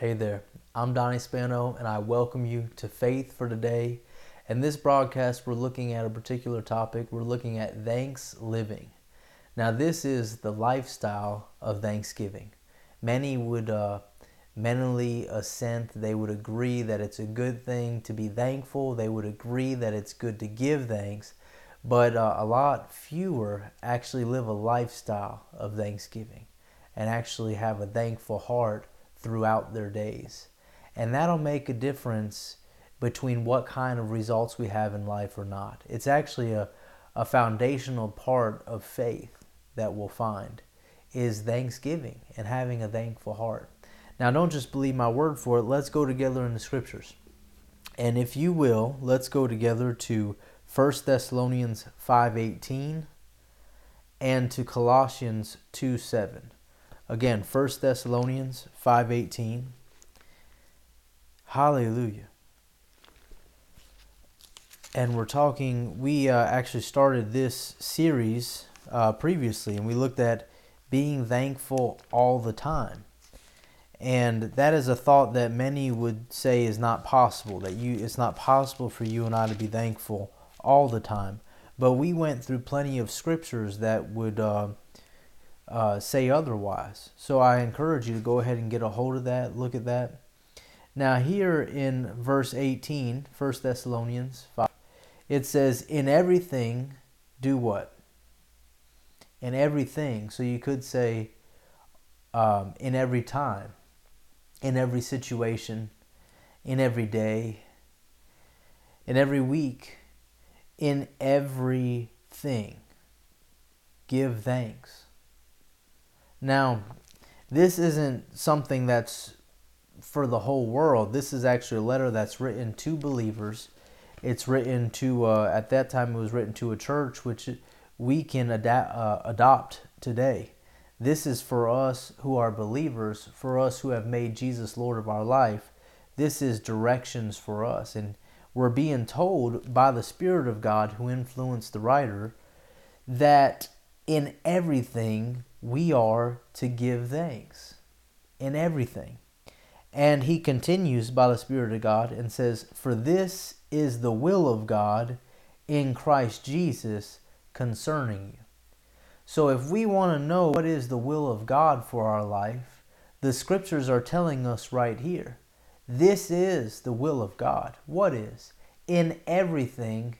Hey there, I'm Donnie Spano, and I welcome you to Faith for Today. In this broadcast, we're looking at a particular topic. We're looking at thanks living. Now, this is the lifestyle of Thanksgiving. Many would uh, mentally assent, they would agree that it's a good thing to be thankful, they would agree that it's good to give thanks, but uh, a lot fewer actually live a lifestyle of Thanksgiving and actually have a thankful heart throughout their days. And that'll make a difference between what kind of results we have in life or not. It's actually a, a foundational part of faith that we'll find is thanksgiving and having a thankful heart. Now, don't just believe my word for it. Let's go together in the scriptures. And if you will, let's go together to 1 Thessalonians 5:18 and to Colossians 2:7. Again, 1 Thessalonians 5:18. Hallelujah. And we're talking we uh, actually started this series uh, previously and we looked at being thankful all the time. And that is a thought that many would say is not possible that you it's not possible for you and I to be thankful all the time. But we went through plenty of scriptures that would uh, uh, say otherwise. So I encourage you to go ahead and get a hold of that, look at that. Now, here in verse 18, 1 Thessalonians 5, it says, In everything, do what? In everything. So you could say, um, in every time, in every situation, in every day, in every week, in everything. Give thanks. Now, this isn't something that's for the whole world. This is actually a letter that's written to believers. It's written to, uh, at that time, it was written to a church, which we can adapt, uh, adopt today. This is for us who are believers, for us who have made Jesus Lord of our life. This is directions for us. And we're being told by the Spirit of God who influenced the writer that in everything we are to give thanks. In everything. And he continues by the Spirit of God and says, For this is the will of God in Christ Jesus concerning you. So if we want to know what is the will of God for our life, the scriptures are telling us right here. This is the will of God. What is? In everything,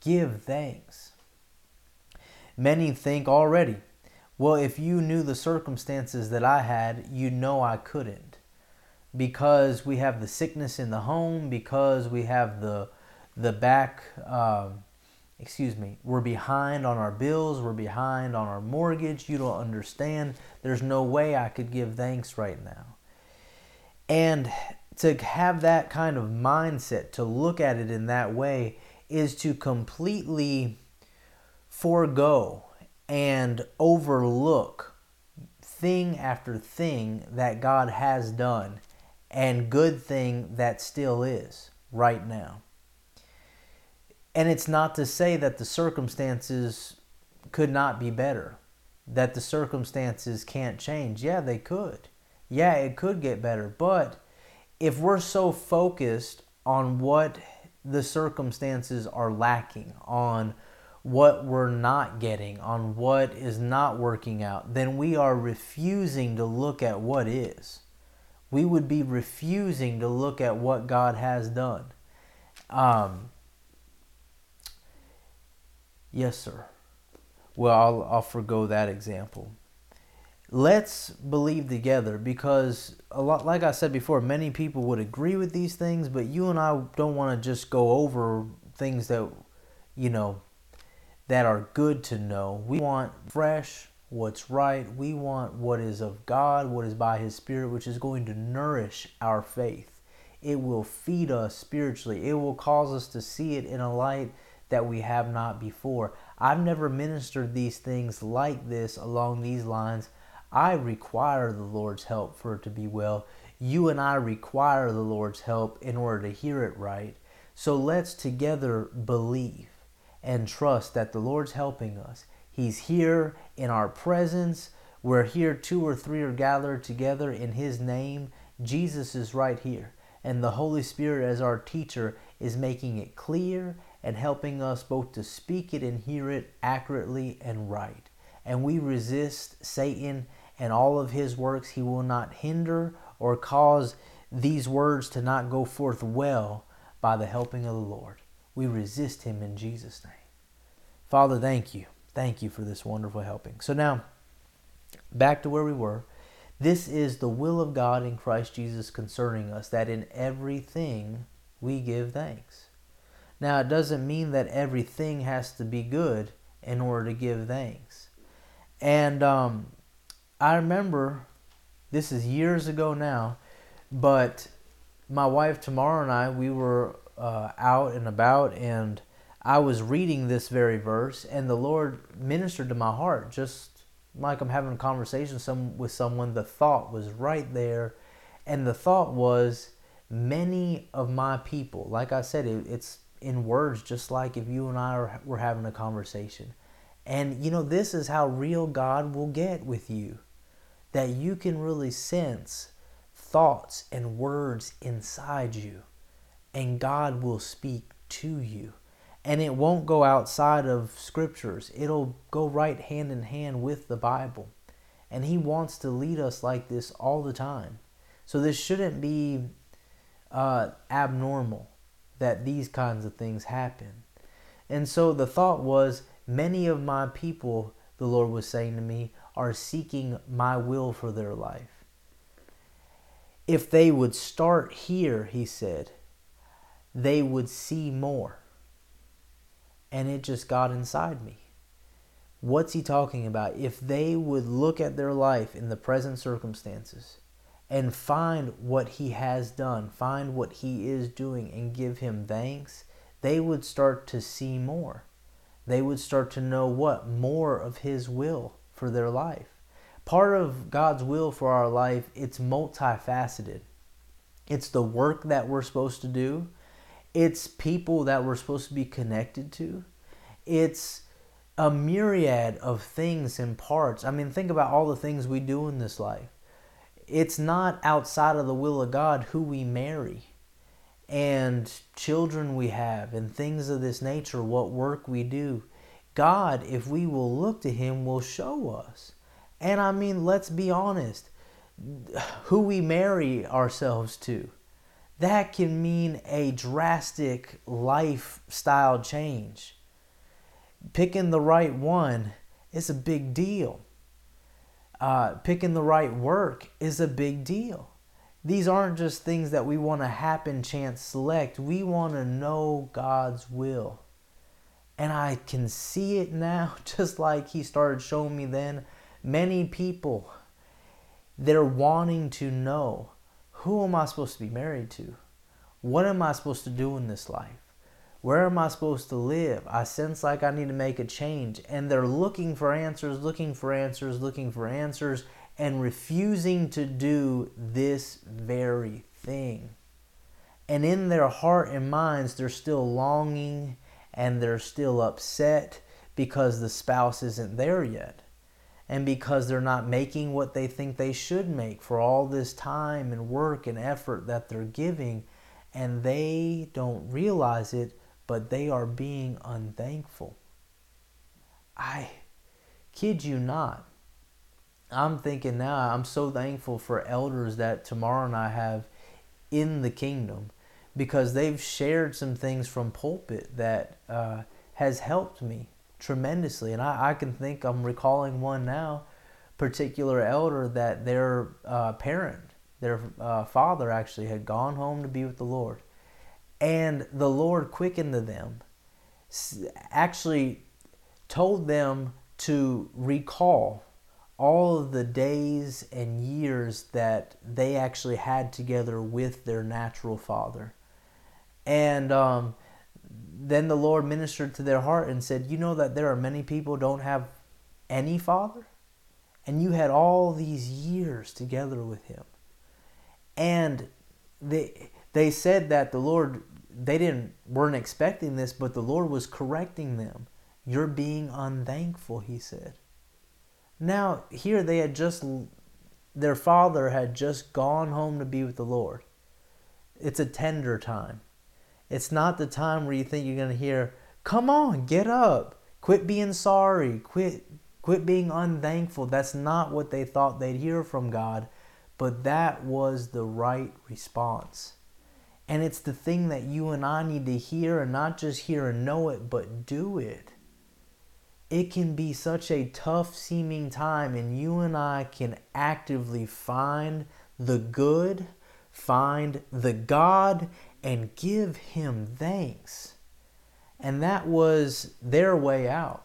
give thanks. Many think already, well, if you knew the circumstances that I had, you know I couldn't. Because we have the sickness in the home, because we have the the back, um, excuse me, we're behind on our bills, we're behind on our mortgage. You don't understand. There's no way I could give thanks right now. And to have that kind of mindset, to look at it in that way, is to completely forego and overlook thing after thing that God has done and good thing that still is right now. And it's not to say that the circumstances could not be better, that the circumstances can't change. Yeah, they could. Yeah, it could get better. But if we're so focused on what the circumstances are lacking, on what we're not getting, on what is not working out, then we are refusing to look at what is. We would be refusing to look at what God has done. Um, yes, sir. Well, I'll, I'll forego that example. Let's believe together because a lot, like I said before, many people would agree with these things, but you and I don't want to just go over things that, you know, that are good to know. We want fresh, what's right. We want what is of God, what is by His Spirit, which is going to nourish our faith. It will feed us spiritually. It will cause us to see it in a light that we have not before. I've never ministered these things like this along these lines. I require the Lord's help for it to be well. You and I require the Lord's help in order to hear it right. So let's together believe and trust that the Lord's helping us. He's here in our presence. We're here, two or three are gathered together in His name. Jesus is right here. And the Holy Spirit, as our teacher, is making it clear and helping us both to speak it and hear it accurately and right. And we resist Satan and all of his works. He will not hinder or cause these words to not go forth well by the helping of the Lord. We resist him in Jesus' name. Father, thank you. Thank you for this wonderful helping. So now, back to where we were. This is the will of God in Christ Jesus concerning us, that in everything we give thanks. Now, it doesn't mean that everything has to be good in order to give thanks. And um, I remember, this is years ago now, but my wife Tamara and I, we were uh, out and about, and I was reading this very verse, and the Lord ministered to my heart just like I'm having a conversation some, with someone. The thought was right there, and the thought was many of my people. Like I said, it, it's in words, just like if you and I are, were having a conversation. And you know, this is how real God will get with you that you can really sense thoughts and words inside you, and God will speak to you and it won't go outside of scriptures. It'll go right hand in hand with the Bible. And He wants to lead us like this all the time. So this shouldn't be uh, abnormal that these kinds of things happen. And so the thought was many of my people, the Lord was saying to me, are seeking my will for their life. If they would start here, he said, they would see more and it just got inside me. What's he talking about? If they would look at their life in the present circumstances and find what he has done, find what he is doing, and give him thanks, they would start to see more. They would start to know what? More of his will for their life. Part of God's will for our life, it's multifaceted. It's the work that we're supposed to do, it's people that we're supposed to be connected to. It's a myriad of things and parts. I mean, think about all the things we do in this life. It's not outside of the will of God who we marry and children we have and things of this nature, what work we do. God, if we will look to Him, will show us. And I mean, let's be honest who we marry ourselves to that can mean a drastic lifestyle change. Picking the right one is a big deal. Uh, picking the right work is a big deal. These aren't just things that we want to happen chance select. We want to know God's will. And I can see it now, just like He started showing me then. Many people, they're wanting to know who am I supposed to be married to? What am I supposed to do in this life? Where am I supposed to live? I sense like I need to make a change. And they're looking for answers, looking for answers, looking for answers, and refusing to do this very thing. And in their heart and minds, they're still longing and they're still upset because the spouse isn't there yet and because they're not making what they think they should make for all this time and work and effort that they're giving, and they don't realize it, but they are being unthankful. I kid you not. I'm thinking now, I'm so thankful for elders that Tamara and I have in the kingdom because they've shared some things from pulpit that uh, has helped me tremendously. And I, I can think, I'm recalling one now, particular elder that their uh, parent, their uh, father actually had gone home to be with the Lord. And the Lord quickened to them, actually told them to recall all of the days and years that they actually had together with their natural father. And um, then the Lord ministered to their heart and said, You know that there are many people don't have any father? And you had all these years together with him. And they they said that the Lord they didn't weren't expecting this, but the Lord was correcting them. You're being unthankful, he said. Now, here they had just their father had just gone home to be with the Lord. It's a tender time. It's not the time where you think you're going to hear, "Come on, get up. Quit being sorry. Quit quit being unthankful." That's not what they thought they'd hear from God, but that was the right response. And it's the thing that you and I need to hear and not just hear and know it, but do it. It can be such a tough seeming time, and you and I can actively find the good, find the God, and give Him thanks. And that was their way out,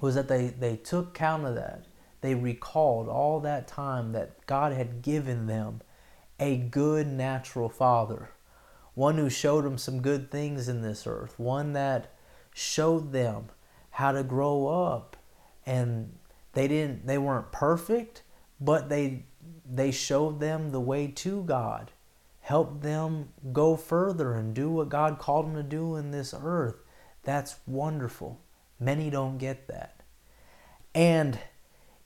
was that they, they took count of that. They recalled all that time that God had given them a good natural father one who showed them some good things in this earth, one that showed them how to grow up and they didn't they weren't perfect, but they they showed them the way to God, helped them go further and do what God called them to do in this earth. That's wonderful. Many don't get that. And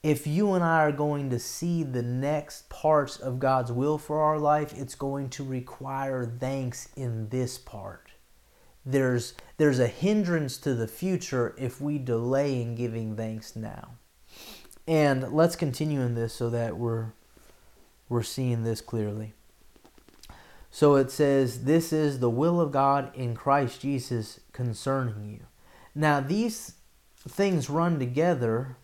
if you and I are going to see the next parts of God's will for our life, it's going to require thanks in this part. There's, there's a hindrance to the future if we delay in giving thanks now. And let's continue in this so that we're, we're seeing this clearly. So it says, This is the will of God in Christ Jesus concerning you. Now, these things run together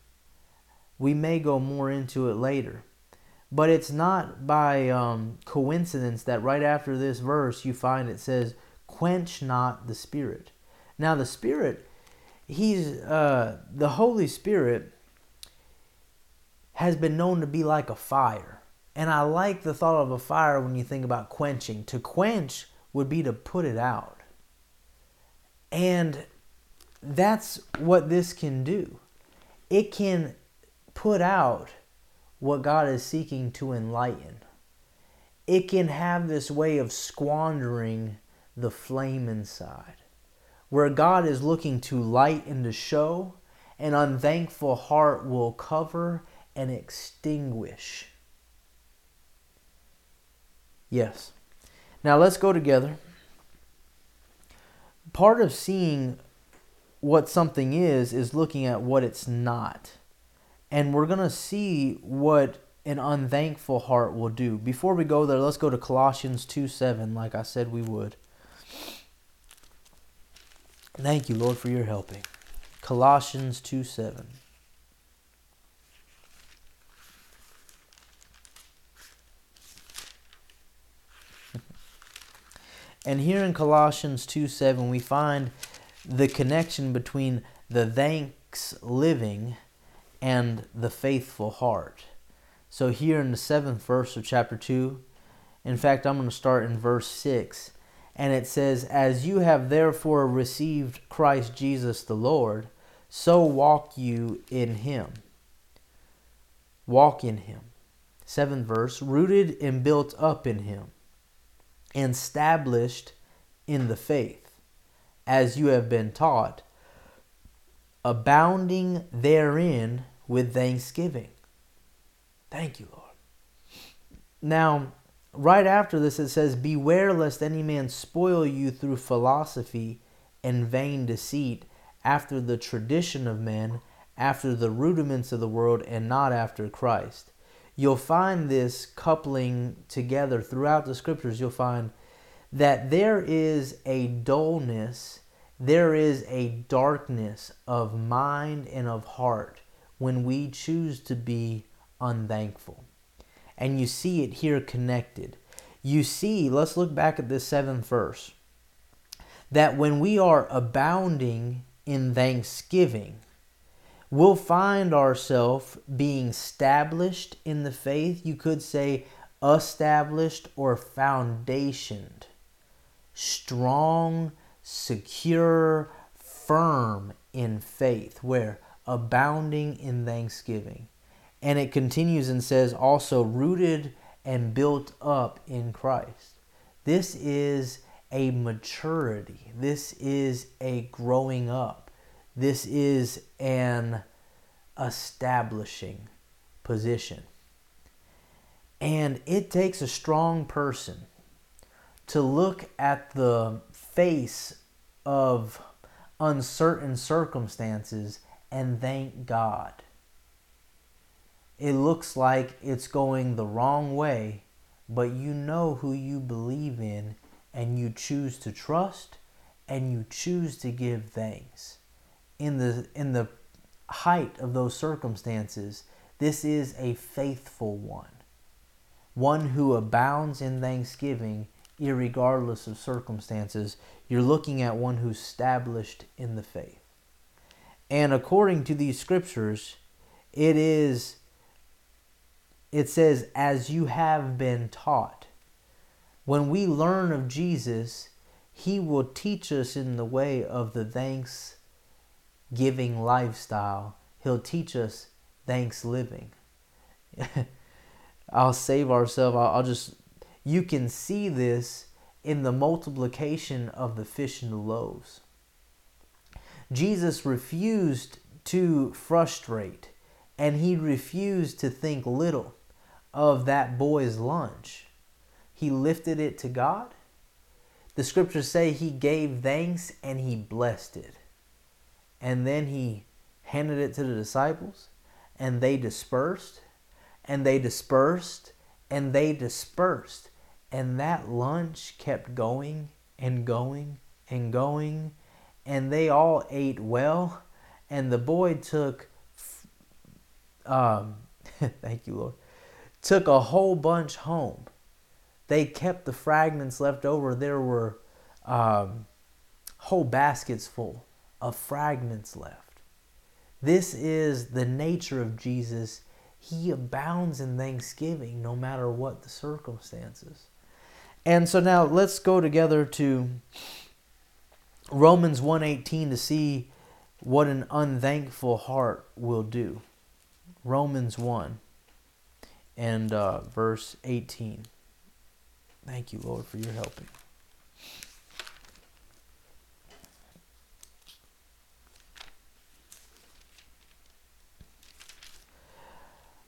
we may go more into it later. But it's not by um, coincidence that right after this verse you find it says, quench not the Spirit. Now, the Spirit, He's uh, the Holy Spirit has been known to be like a fire. And I like the thought of a fire when you think about quenching. To quench would be to put it out. And that's what this can do. It can put out what God is seeking to enlighten. It can have this way of squandering the flame inside. Where God is looking to light and to show, an unthankful heart will cover and extinguish. Yes. Now let's go together. Part of seeing what something is is looking at what it's not and we're going to see what an unthankful heart will do. Before we go there, let's go to Colossians 2 7, like I said we would. Thank you, Lord, for your helping. Colossians 2 7. And here in Colossians 2 7, we find the connection between the thanks living and the faithful heart. So, here in the seventh verse of chapter 2, in fact, I'm going to start in verse 6, and it says, As you have therefore received Christ Jesus the Lord, so walk you in him. Walk in him. Seventh verse, rooted and built up in him, and established in the faith, as you have been taught, abounding therein with thanksgiving. Thank you, Lord. Now, right after this, it says, Beware lest any man spoil you through philosophy and vain deceit, after the tradition of men, after the rudiments of the world, and not after Christ. You'll find this coupling together throughout the scriptures. You'll find that there is a dullness, there is a darkness of mind and of heart when we choose to be unthankful. And you see it here connected. You see, let's look back at this seventh verse, that when we are abounding in thanksgiving, we'll find ourselves being established in the faith. You could say established or foundationed, strong, secure, firm in faith, where abounding in thanksgiving. And it continues and says, also rooted and built up in Christ. This is a maturity. This is a growing up. This is an establishing position. And it takes a strong person to look at the face of uncertain circumstances and thank God. It looks like it's going the wrong way, but you know who you believe in and you choose to trust and you choose to give thanks. In the in the height of those circumstances, this is a faithful one. One who abounds in thanksgiving regardless of circumstances. You're looking at one who's established in the faith. And according to these scriptures, it is it says as you have been taught. When we learn of Jesus, he will teach us in the way of the thanksgiving lifestyle. He'll teach us thanks living. I'll save ourselves. I'll, I'll just you can see this in the multiplication of the fish and the loaves. Jesus refused to frustrate and he refused to think little of that boy's lunch. He lifted it to God. The scriptures say he gave thanks and he blessed it. And then he handed it to the disciples and they dispersed and they dispersed and they dispersed. And that lunch kept going and going and going, and they all ate well. And the boy took, um, thank you, Lord, took a whole bunch home. They kept the fragments left over. There were um, whole baskets full of fragments left. This is the nature of Jesus. He abounds in thanksgiving no matter what the circumstances. And so now let's go together to Romans 1:18 to see what an unthankful heart will do. Romans 1 and uh, verse 18. Thank you, Lord, for your helping.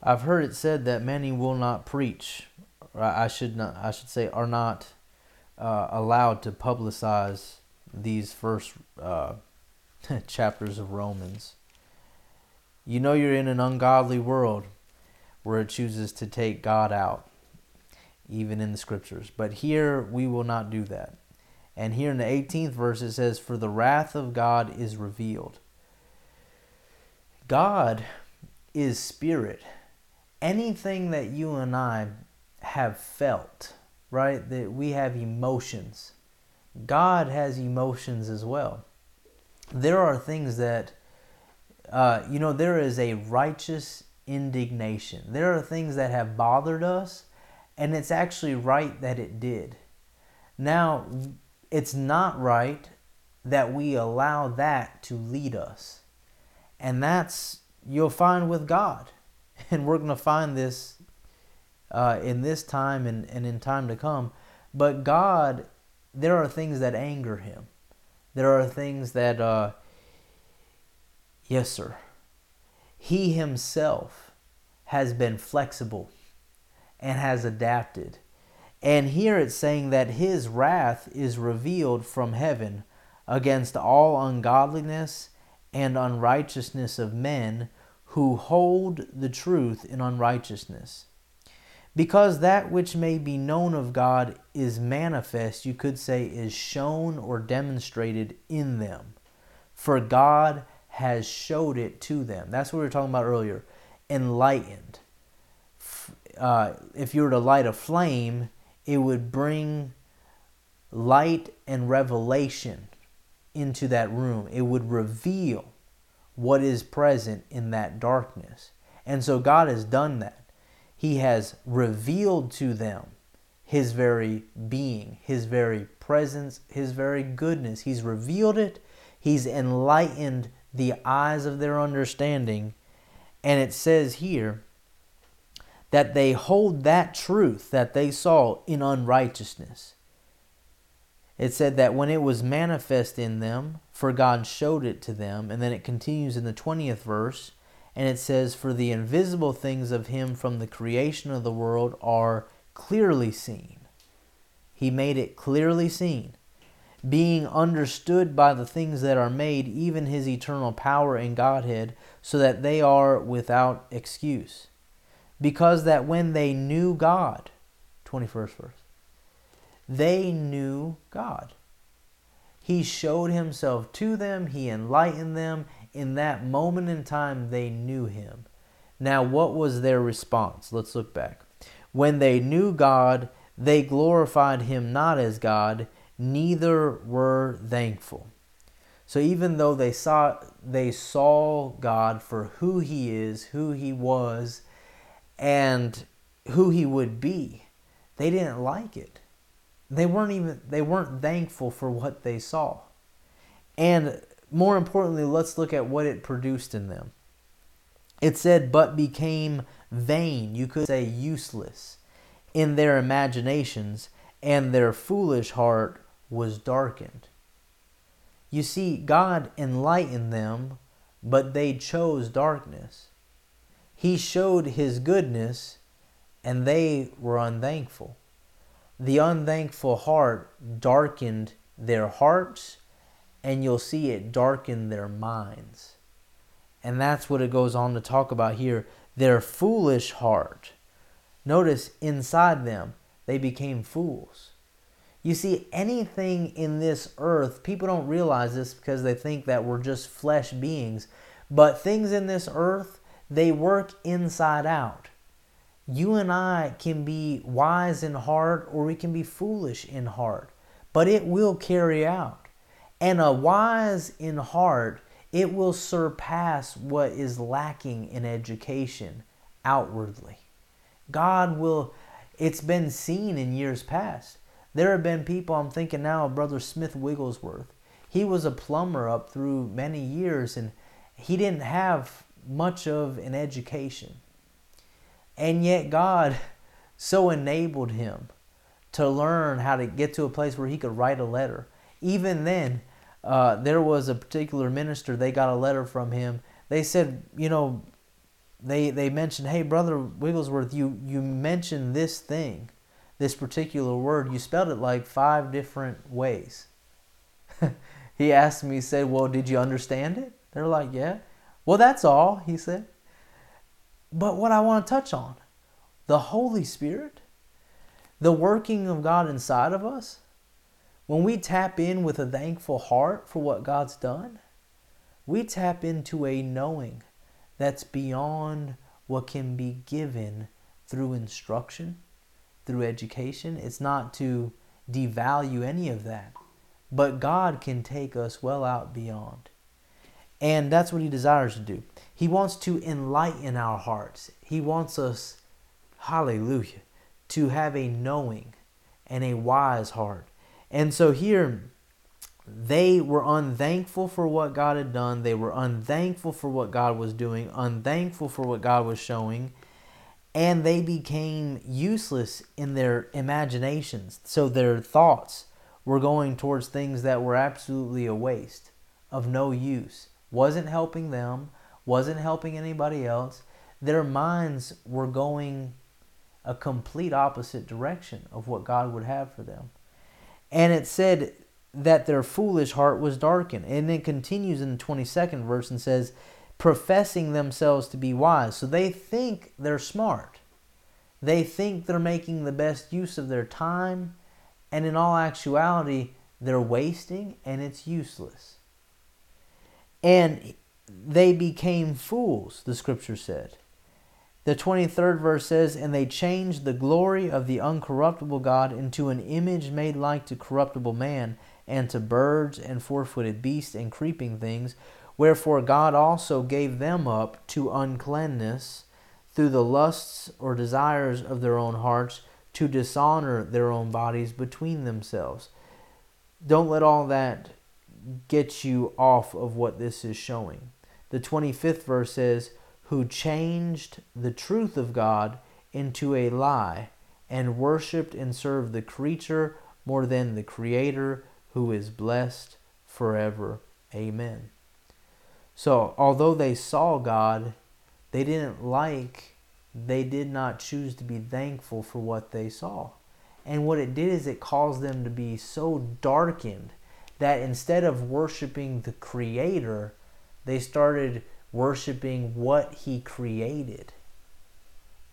I've heard it said that many will not preach I should not, I should say, are not uh, allowed to publicize these first uh, chapters of Romans. You know you're in an ungodly world where it chooses to take God out, even in the scriptures. But here we will not do that. And here in the 18th verse it says, For the wrath of God is revealed. God is spirit. Anything that you and I have felt, right? That we have emotions. God has emotions as well. There are things that, uh, you know, there is a righteous indignation. There are things that have bothered us, and it's actually right that it did. Now, it's not right that we allow that to lead us. And that's, you'll find with God. And we're going to find this uh, in this time and, and in time to come. But God, there are things that anger Him. There are things that, uh, yes, sir, He Himself has been flexible and has adapted. And here it's saying that His wrath is revealed from heaven against all ungodliness and unrighteousness of men who hold the truth in unrighteousness. Because that which may be known of God is manifest, you could say, is shown or demonstrated in them. For God has showed it to them. That's what we were talking about earlier. Enlightened. Uh, if you were to light a flame, it would bring light and revelation into that room. It would reveal what is present in that darkness. And so God has done that. He has revealed to them His very being, His very presence, His very goodness. He's revealed it, He's enlightened the eyes of their understanding. And it says here that they hold that truth that they saw in unrighteousness. It said that when it was manifest in them, for God showed it to them. And then it continues in the 20th verse And it says, For the invisible things of him from the creation of the world are clearly seen. He made it clearly seen, being understood by the things that are made, even his eternal power and Godhead, so that they are without excuse. Because that when they knew God, 21st verse, they knew God. He showed himself to them, he enlightened them. In that moment in time, they knew him. Now, what was their response? Let's look back. When they knew God, they glorified him not as God, neither were thankful. So even though they saw they saw God for who he is, who he was, and who he would be, they didn't like it they weren't even they weren't thankful for what they saw. And more importantly, let's look at what it produced in them. It said, but became vain, you could say useless, in their imaginations, and their foolish heart was darkened. You see, God enlightened them, but they chose darkness. He showed His goodness, and they were unthankful the unthankful heart darkened their hearts, and you'll see it darken their minds. And that's what it goes on to talk about here. Their foolish heart. Notice inside them, they became fools. You see, anything in this earth, people don't realize this because they think that we're just flesh beings. But things in this earth, they work inside out you and I can be wise in heart or we can be foolish in heart, but it will carry out. And a wise in heart, it will surpass what is lacking in education outwardly. God will, it's been seen in years past. There have been people, I'm thinking now of Brother Smith Wigglesworth. He was a plumber up through many years and he didn't have much of an education. And yet, God so enabled him to learn how to get to a place where he could write a letter. Even then, uh, there was a particular minister, they got a letter from him. They said, you know, they, they mentioned, hey, Brother Wigglesworth, you, you mentioned this thing, this particular word. You spelled it like five different ways. he asked me, he said, well, did you understand it? They're like, yeah. Well, that's all, he said. But what I want to touch on the Holy Spirit, the working of God inside of us, when we tap in with a thankful heart for what God's done, we tap into a knowing that's beyond what can be given through instruction, through education. It's not to devalue any of that, but God can take us well out beyond. And that's what He desires to do. He wants to enlighten our hearts. He wants us, hallelujah, to have a knowing and a wise heart. And so here, they were unthankful for what God had done. They were unthankful for what God was doing, unthankful for what God was showing, and they became useless in their imaginations. So their thoughts were going towards things that were absolutely a waste, of no use, wasn't helping them, wasn't helping anybody else. Their minds were going a complete opposite direction of what God would have for them. And it said that their foolish heart was darkened. And it continues in the 22nd verse and says, professing themselves to be wise. So they think they're smart. They think they're making the best use of their time. And in all actuality, they're wasting and it's useless. And they became fools, the scripture said. The 23rd verse says, And they changed the glory of the uncorruptible God into an image made like to corruptible man, and to birds, and four footed beasts, and creeping things. Wherefore God also gave them up to uncleanness through the lusts or desires of their own hearts to dishonor their own bodies between themselves. Don't let all that get you off of what this is showing. The 25th verse says, Who changed the truth of God into a lie and worshiped and served the creature more than the Creator who is blessed forever. Amen. So, although they saw God, They didn't like, they did not choose to be thankful for what they saw. And what it did is it caused them to be so darkened that instead of worshiping the Creator, they started worshiping what He created.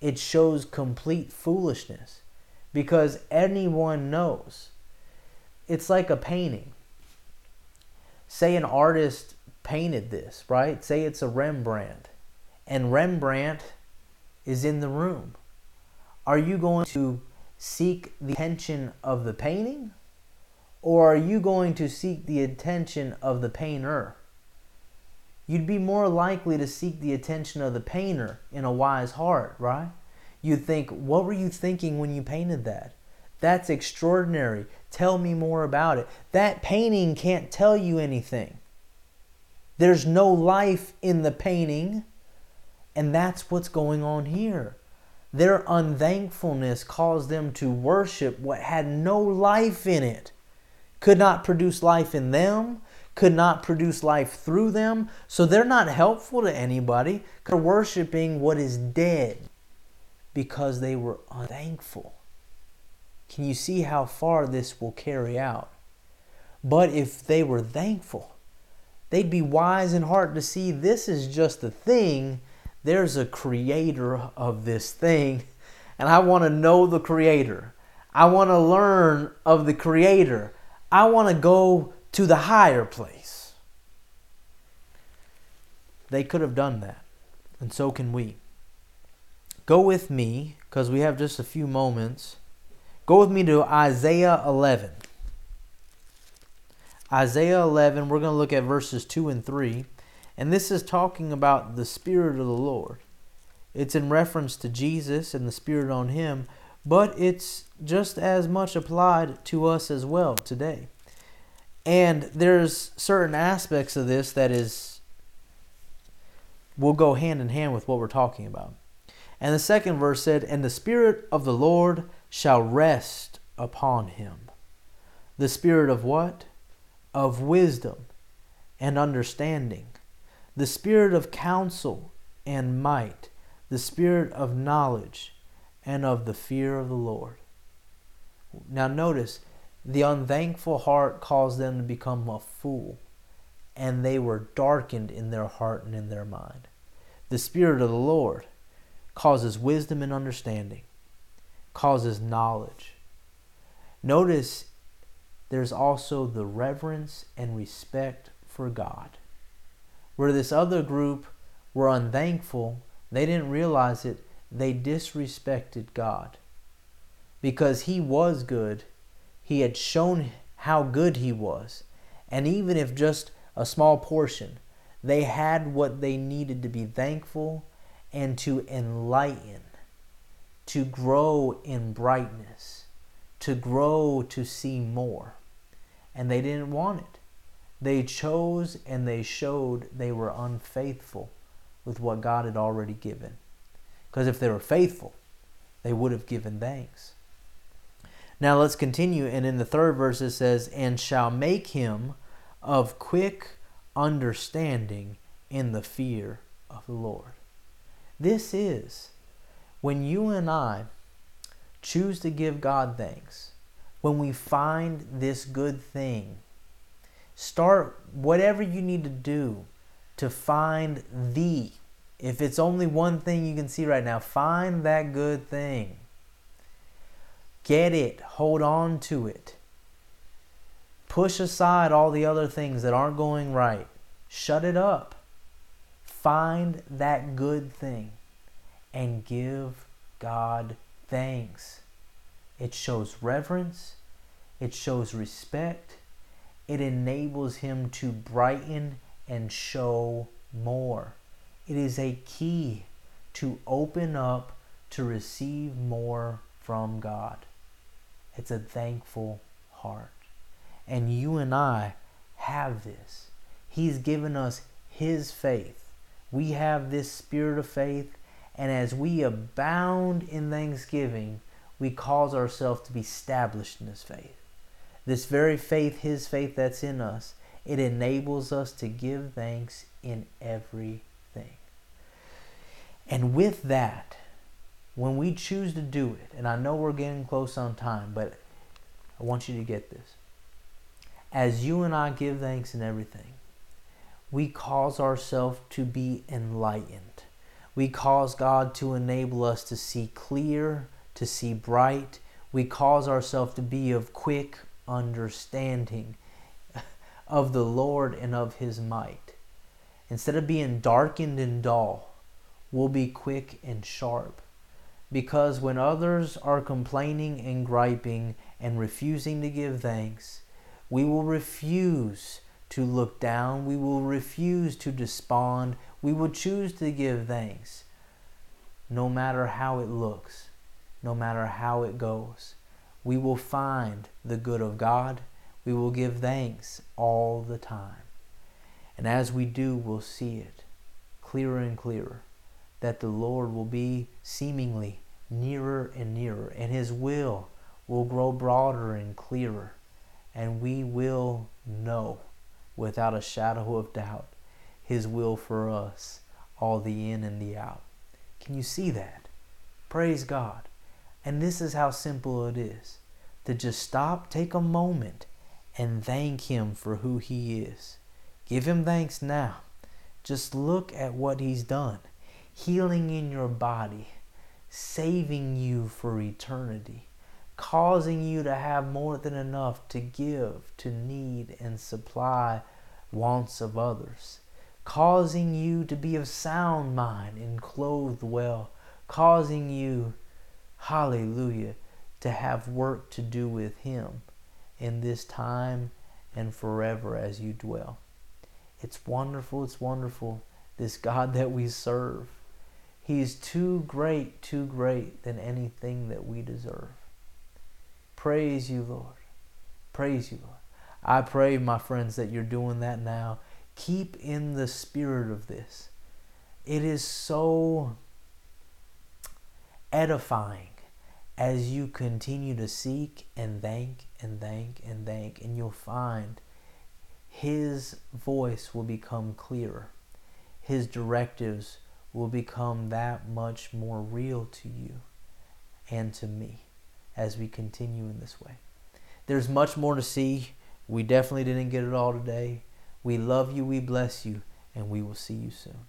It shows complete foolishness because anyone knows. It's like a painting. Say an artist painted this, right? Say it's a Rembrandt, and Rembrandt is in the room. Are you going to seek the attention of the painting? Or are you going to seek the attention of the painter? You'd be more likely to seek the attention of the painter in a wise heart, right? You'd think, what were you thinking when you painted that? That's extraordinary. Tell me more about it. That painting can't tell you anything. There's no life in the painting, and that's what's going on here. Their unthankfulness caused them to worship what had no life in it, could not produce life in them, could not produce life through them. So they're not helpful to anybody. They're worshiping what is dead because they were unthankful. Can you see how far this will carry out? But if they were thankful, they'd be wise in heart to see this is just a thing there's a creator of this thing, and I want to know the creator. I want to learn of the creator. I want to go to the higher place. They could have done that, and so can we. Go with me, because we have just a few moments. Go with me to Isaiah 11. Isaiah 11, we're going to look at verses 2 and 3. And this is talking about the Spirit of the Lord. It's in reference to Jesus and the Spirit on Him, but it's just as much applied to us as well today. And there's certain aspects of this that is will go hand in hand with what we're talking about. And the second verse said, And the Spirit of the Lord shall rest upon him. The Spirit of what? Of wisdom and understanding, the spirit of counsel and might, the spirit of knowledge and of the fear of the Lord. Now, notice the unthankful heart caused them to become a fool, and they were darkened in their heart and in their mind. The Spirit of the Lord causes wisdom and understanding, causes knowledge. Notice there's also the reverence and respect for God. Where this other group were unthankful, they didn't realize it, they disrespected God. Because He was good, He had shown how good He was. And even if just a small portion, they had what they needed to be thankful and to enlighten, to grow in brightness, to grow to see more. And they didn't want it. They chose and they showed they were unfaithful with what God had already given. Because if they were faithful, they would have given thanks. Now let's continue. And in the third verse it says, And shall make him of quick understanding in the fear of the Lord. This is when you and I choose to give God thanks, when we find this good thing Start whatever you need to do to find the. If it's only one thing you can see right now, find that good thing. Get it, hold on to it. Push aside all the other things that aren't going right. Shut it up. Find that good thing and give God thanks. It shows reverence, it shows respect, it enables him to brighten and show more. It is a key to open up to receive more from God. It's a thankful heart. And you and I have this. He's given us His faith. We have this spirit of faith, and as we abound in thanksgiving, we cause ourselves to be established in this faith. This very faith, His faith that's in us, it enables us to give thanks in everything. And with that, when we choose to do it, and I know we're getting close on time, but I want you to get this. As you and I give thanks in everything, we cause ourselves to be enlightened. We cause God to enable us to see clear, to see bright. We cause ourselves to be of quick understanding of the Lord and of His might. Instead of being darkened and dull, we'll be quick and sharp. Because when others are complaining and griping and refusing to give thanks, we will refuse to look down. We will refuse to despond. We will choose to give thanks, no matter how it looks, no matter how it goes. We will find the good of God. We will give thanks all the time. And as we do, we'll see it clearer and clearer that the Lord will be seemingly nearer and nearer, and His will will grow broader and clearer, and we will know without a shadow of doubt His will for us, all the in and the out. Can you see that? Praise God. And this is how simple it is to just stop, take a moment, and thank Him for who He is. Give Him thanks now. Just look at what He's done healing in your body, saving you for eternity, causing you to have more than enough to give, to need, and supply wants of others, causing you to be of sound mind and clothed well, causing you, hallelujah, to have work to do with Him in this time and forever as you dwell. It's wonderful, it's wonderful, this God that we serve. He's too great, too great than anything that we deserve. Praise you, Lord. Praise you, Lord. I pray, my friends, that you're doing that now. Keep in the spirit of this. It is so edifying as you continue to seek and thank and thank and thank, and you'll find His voice will become clearer. His directives will become that much more real to you and to me as we continue in this way. There's much more to see. We definitely didn't get it all today. We love you, we bless you, and we will see you soon.